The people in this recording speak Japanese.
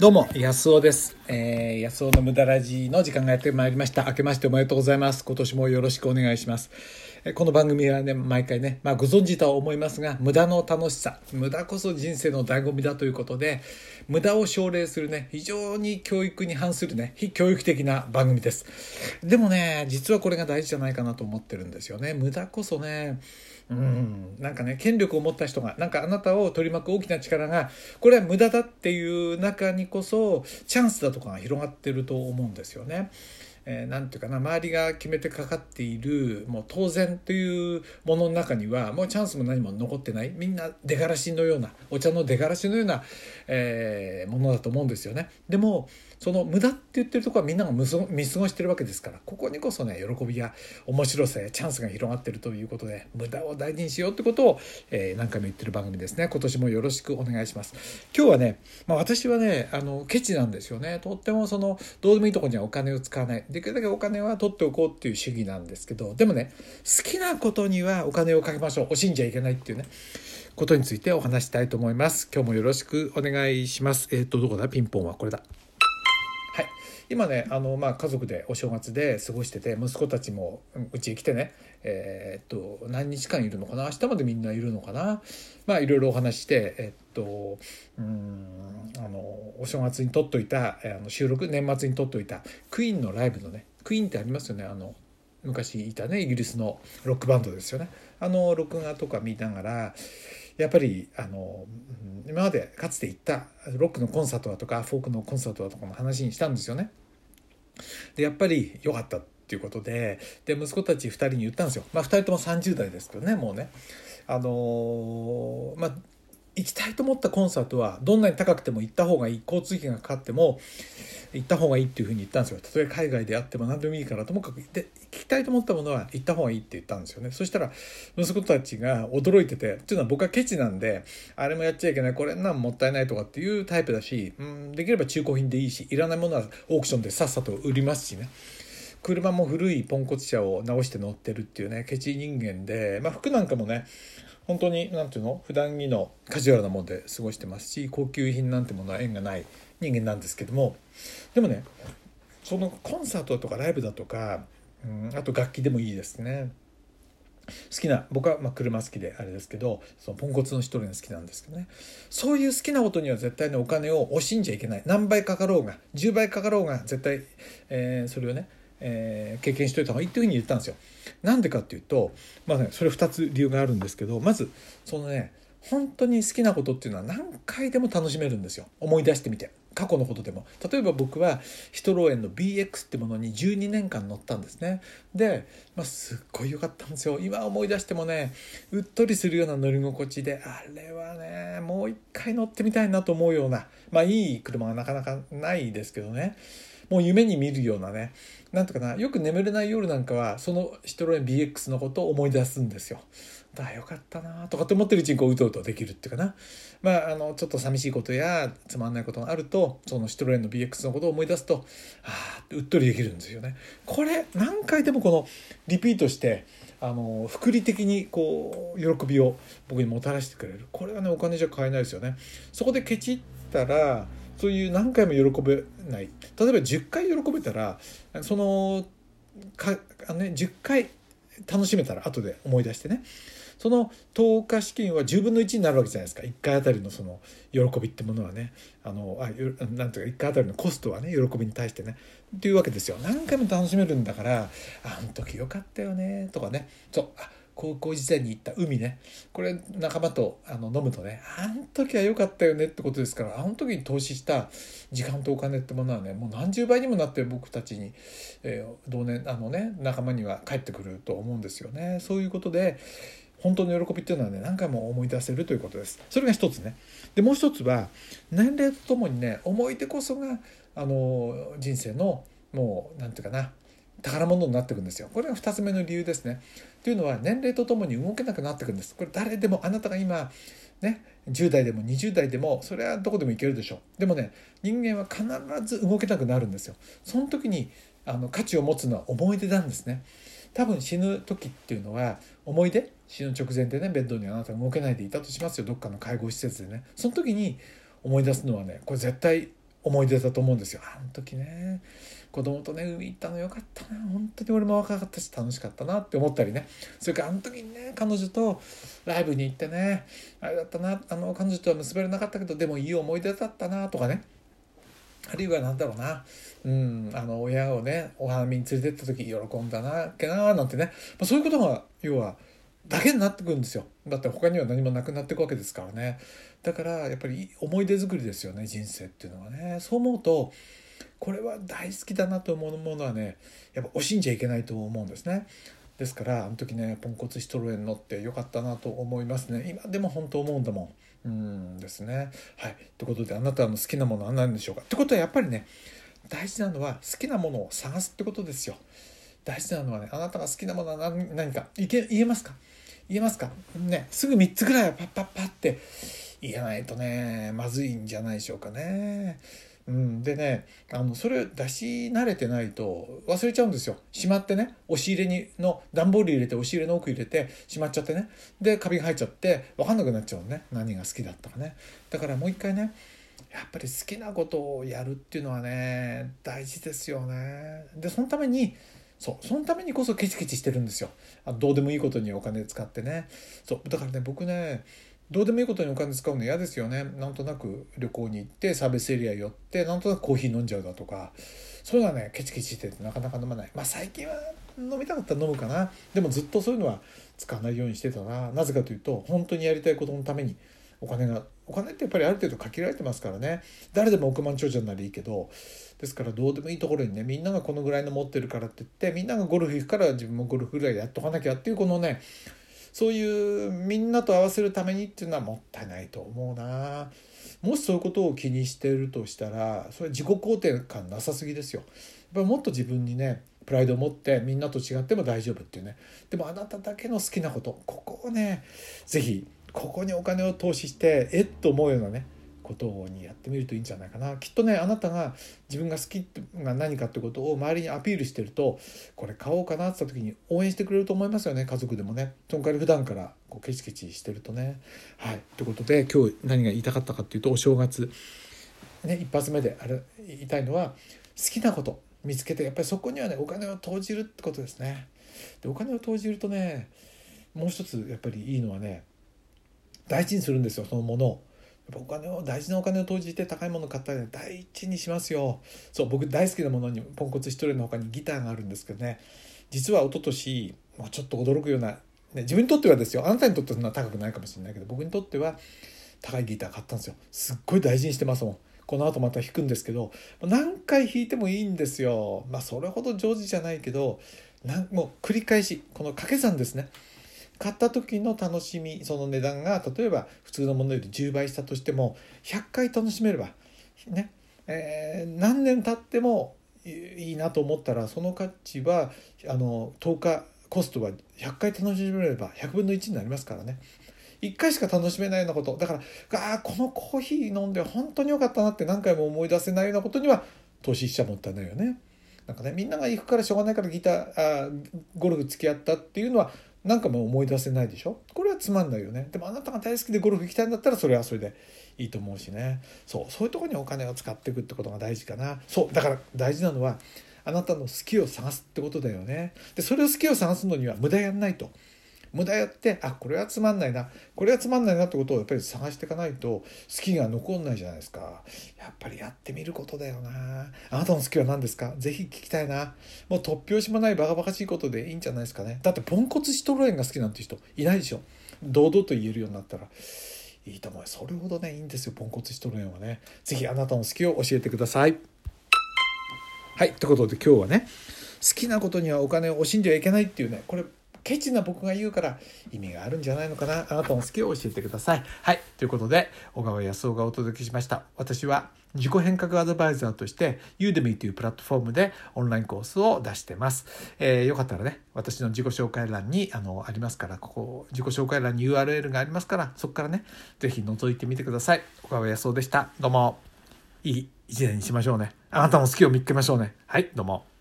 どうも、安尾です。えー、安尾の無駄ラジの時間がやってまいりました。明けましておめでとうございます。今年もよろしくお願いします。えこの番組はね、毎回ね、まあご存知とは思いますが、無駄の楽しさ、無駄こそ人生の醍醐味だということで、無駄を奨励するね、非常に教育に反するね、非教育的な番組です。でもね、実はこれが大事じゃないかなと思ってるんですよね。無駄こそね、うん、なんかね権力を持った人がなんかあなたを取り巻く大きな力がこれは無駄だっていう中にこそチャンスだとかが広がってると思うんですよね。えー、ていうかな周りが決めてかかっているもう当然というものの中にはもうチャンスも何も残ってないみんな出がらしのようなお茶の出がらしのような、えー、ものだと思うんですよね。でもその無駄って言ってるとこはみんなが見過ごしてるわけですからここにこそね喜びや面白さやチャンスが広がってるということで無駄を大事にしようってことを、えー、何回も言ってる番組ですね。今年もよろしくお願いします。今日はね、まあ、私はねあのケチなんですよね。とってもそのどうでもいいとこにはお金を使わない。できるだけお金は取っておこうっていう主義なんですけどでもね好きなことにはお金をかけましょう。惜しんじゃいけないっていうねことについてお話したいと思います。今日もよろしくお願いします。えっ、ー、とどこだ？ピンポンはこれだ。はい。今ねあの、まあ、家族でお正月で過ごしてて息子たちもうちへ来てねえー、っと何日間いるのかな明日までみんないるのかなまあいろいろお話してえっとうんあのお正月に撮っといたあの収録年末に撮っといたクイーンのライブのねクイーンってありますよねあの昔いたねイギリスのロックバンドですよね。あの録画とか見ながらやっぱりあの今までかつて行ったロックのコンサートだとかフォークのコンサートだとかの話にしたんですよね。でやっぱり良かったっていうことでで息子たち2人に言ったんですよ。まあ、2人とも30代ですけどねもうね。あのまあ行きたいと思ったコンサートはどんなに高くても行った方がいい交通費がかかっても行った方がいいっていうふうに言ったんですよ。例えば海外であっても何でもいいからともかくで行きたいと思ったものは行った方がいいって言ったんですよね。そしたら息子たちが驚いててっていうのは僕はケチなんであれもやっちゃいけないこれなんもったいないとかっていうタイプだしうんできれば中古品でいいしいらないものはオークションでさっさと売りますしね。車も古いポンコツ車を直して乗ってるっていうねケチ人間で、まあ、服なんかもね本当に何ていうの普段着のカジュアルなもので過ごしてますし高級品なんてものは縁がない人間なんですけどもでもねそのコンサートとかライブだとか、うん、あと楽器でもいいですね。好きな僕はま車好きであれですけどそのポンコツの一人が好きなんですけどね。そういう好きなことには絶対にお金を惜しんじゃいけない。何倍かかろうが10倍かかろうが絶対、えー、それをねえー、経験しといた方がいいっていうふうに言ったんですよ。なんでかっていうとまあねそれ2つ理由があるんですけどまずそのね本当に好きなことっていうのは何回でも楽しめるんですよ。思い出してみて。過去のことでも。例えば僕はヒトロー園の BX ってものに12年間乗ったんですね。で、まあ、すっごい良かったんですよ。今思い出してもねうっとりするような乗り心地であれはねもう一回乗ってみたいなと思うような。まあいい車がなかなかないですけどね。もう夢に見るようなねなんとかなよく眠れない夜なんかはそのシトロエン BX のことを思い出すんですよ。だよかったなとかって思ってるうちにこううとうとできるっていうかなまああのちょっと寂しいことやつまんないことがあるとそのシトロエンの BX のことを思い出すとああうっとりできるんですよね。これ何回でもこのリピートしてあの福利的にこう喜びを僕にもたらしてくれるこれはねお金じゃ買えないですよね。そこでケチったらそういう何回も喜べない。例えば10回喜べたらそのかあの、ね、10回楽しめたら後で思い出してね。その投下資金は10分の1になるわけじゃないですか。1回あたりのその喜びってものはね。あのあなんていうか1回あたりのコストはね喜びに対してね。っていうわけですよ。何回も楽しめるんだからあの時よかったよねとかね。そうあ高校時代に行った海ねこれ仲間とあの飲むとねあの時は良かったよねってことですからあの時に投資した時間とお金ってものはねもう何十倍にもなって僕たちに、えー、同年あのね仲間には帰ってくると思うんですよね。そういうことで本当の喜びっていうのはね何回も思い出せるということです。それが一つね。でもう一つは年齢とともにね思い出こそがあの人生のもう何て言うかな宝物になっていくんですよ。これが2つ目の理由ですね。というのは年齢とともに動けなくなっていくんです。これ誰でもあなたが今ね10代でも20代でもそれはどこでもいけるでしょう。でもね人間は必ず動けなくなるんですよ。その時にあの価値を持つのは思い出なんですね。多分死ぬ時っていうのは思い出？死ぬ直前でねベッドにあなたが動けないでいたとしますよどっかの介護施設でねその時に思い出すのはねこれ絶対思い出だと思うんですよあの時ね子供とね海行ったのよかったな。本当に俺も若かったし楽しかったなって思ったりね。それからあの時にね彼女とライブに行ってねあれだったなあの彼女とは結ばれなかったけどでもいい思い出だったなとかね。あるいは何だろうな、うん、あの親をねお花見に連れてった時喜んだなっけななんてね、まあ、そういうことが要はだけになってくるんですよ。だって他には何もなくなっていくわけですからね。だからやっぱり思い出作りですよね人生っていうのはね。そう思うとこれは大好きだなと思うものはねやっぱ惜しんじゃいけないと思うんですね。ですからあの時ねポンコツシトロエン乗ってよかったなと思いますね。今でも本当思うんだもん。うんですね。はい。ということであなたの好きなものは何でしょうか？ってことはやっぱりね大事なのは好きなものを探すってことですよ。大事なのはねあなたが好きなものは何かいけ言えますか？言えますか？ねすぐ3つぐらいはパッパッパって言えないとねまずいんじゃないでしょうかね。うん、でねあのそれ出し慣れてないと忘れちゃうんですよ。しまってね押し入れにの段ボール入れて押し入れの奥入れてしまっちゃってね。でカビが入っちゃって分かんなくなっちゃうのね。何が好きだったかね。だからもう一回ねやっぱり好きなことをやるっていうのはね大事ですよね。でそのためにそうそのためにこそケチケチしてるんですよ。あどうでもいいことにお金使ってね。そうだからね僕ねどうでもいいことにお金使うの嫌ですよね。なんとなく旅行に行ってサービスエリア寄ってなんとなくコーヒー飲んじゃうだとか。そういうのはねケチケチしててなかなか飲まない。まあ最近は飲みたかったら飲むかな。でもずっとそういうのは使わないようにしてたな。なぜかというと本当にやりたいことのためにお金がお金ってやっぱりある程度限られてますからね。誰でも億万長者ならいいけどですからどうでもいいところにねみんながこのぐらいの持ってるからって言ってみんながゴルフ行くから自分もゴルフぐらいやっとかなきゃっていうこのねそういうみんなと合わせるためにっていうのはもったいないと思うな。もしそういうことを気にしてるとしたらそれ自己肯定感なさすぎですよ。やっぱりもっと自分にねプライドを持ってみんなと違っても大丈夫っていうね。でもあなただけの好きなことここをね是非ここにお金を投資してえっと思うようなねことにやってみるといいんじゃないかなきっとねあなたが自分が好きが何かってことを周りにアピールしてるとこれ買おうかなって言った時に応援してくれると思いますよね家族でもねその代わり普段からこうケチケチしてるとね。はいということで今日何が言いたかったかっていうとお正月ね一発目であれ言いたいのは好きなこと見つけてやっぱりそこにはねお金を投じるってことですね。でお金を投じるとねもう一つやっぱりいいのはね大事にするんですよそのものを。お金を大事なお金を投じて高いもの買ったら大事にしますよ。そう僕大好きなものにポンコツ一人の他にギターがあるんですけどね。実は一昨年もうちょっと驚くような、ね、自分にとってはですよ。あなたにとってはそんな高くないかもしれないけど僕にとっては高いギター買ったんですよ。すっごい大事にしてますもん。この後また弾くんですけど何回弾いてもいいんですよ。まあそれほど上手じゃないけどなんもう繰り返しこの掛け算ですね。買った時の楽しみその値段が例えば普通のものより10倍したとしても100回楽しめればね、えー、何年経ってもいいなと思ったらその価値はあの10日コストは100回楽しめれば100分の1になりますからね1回しか楽しめないようなことだからあこのコーヒー飲んで本当に良かったなって何回も思い出せないようなことには投資しちゃもったいないよね。なんかねみんなが行くからしょうがないからギターあゴルフ付き合ったっていうのはなんかもう思い出せないでしょ？これはつまんないよね。でもあなたが大好きでゴルフ行きたいんだったらそれはそれでいいと思うしね。そうそういうとこにお金を使っていくってことが大事かな。そうだから大事なのはあなたの好きを探すってことだよね。でそれを好きを探すのには無駄やんないと。無駄やってあこれはつまんないな。これはつまんないなってことをやっぱり探していかないと好きが残んないじゃないですか。やっぱりやってみることだよな。あなたの好きは何ですか？ぜひ聞きたいな。もう突拍子もないバカバカしいことでいいんじゃないですかね。だってポンコツシトロエンが好きなんて人いないでしょ。堂々と言えるようになったら。いいと思うそれほどねいいんですよポンコツシトロエンはね。ぜひあなたの好きを教えてください。はいということで今日はね好きなことにはお金を惜しんではいけないっていうねこれケチな僕が言うから意味があるんじゃないのかなあなたの好きを教えてください。はい。ということで、小川康夫がお届けしました。私は自己変革アドバイザーとして Udemy というプラットフォームでオンラインコースを出してます。えー、よかったらね、私の自己紹介欄にあのありますから、ここ、自己紹介欄に URL がありますから、そこからね、ぜひ覗いてみてください。小川康夫でした。どうも。いい一年にしましょうね。あなたも好きを見つけましょうね。はい、どうも。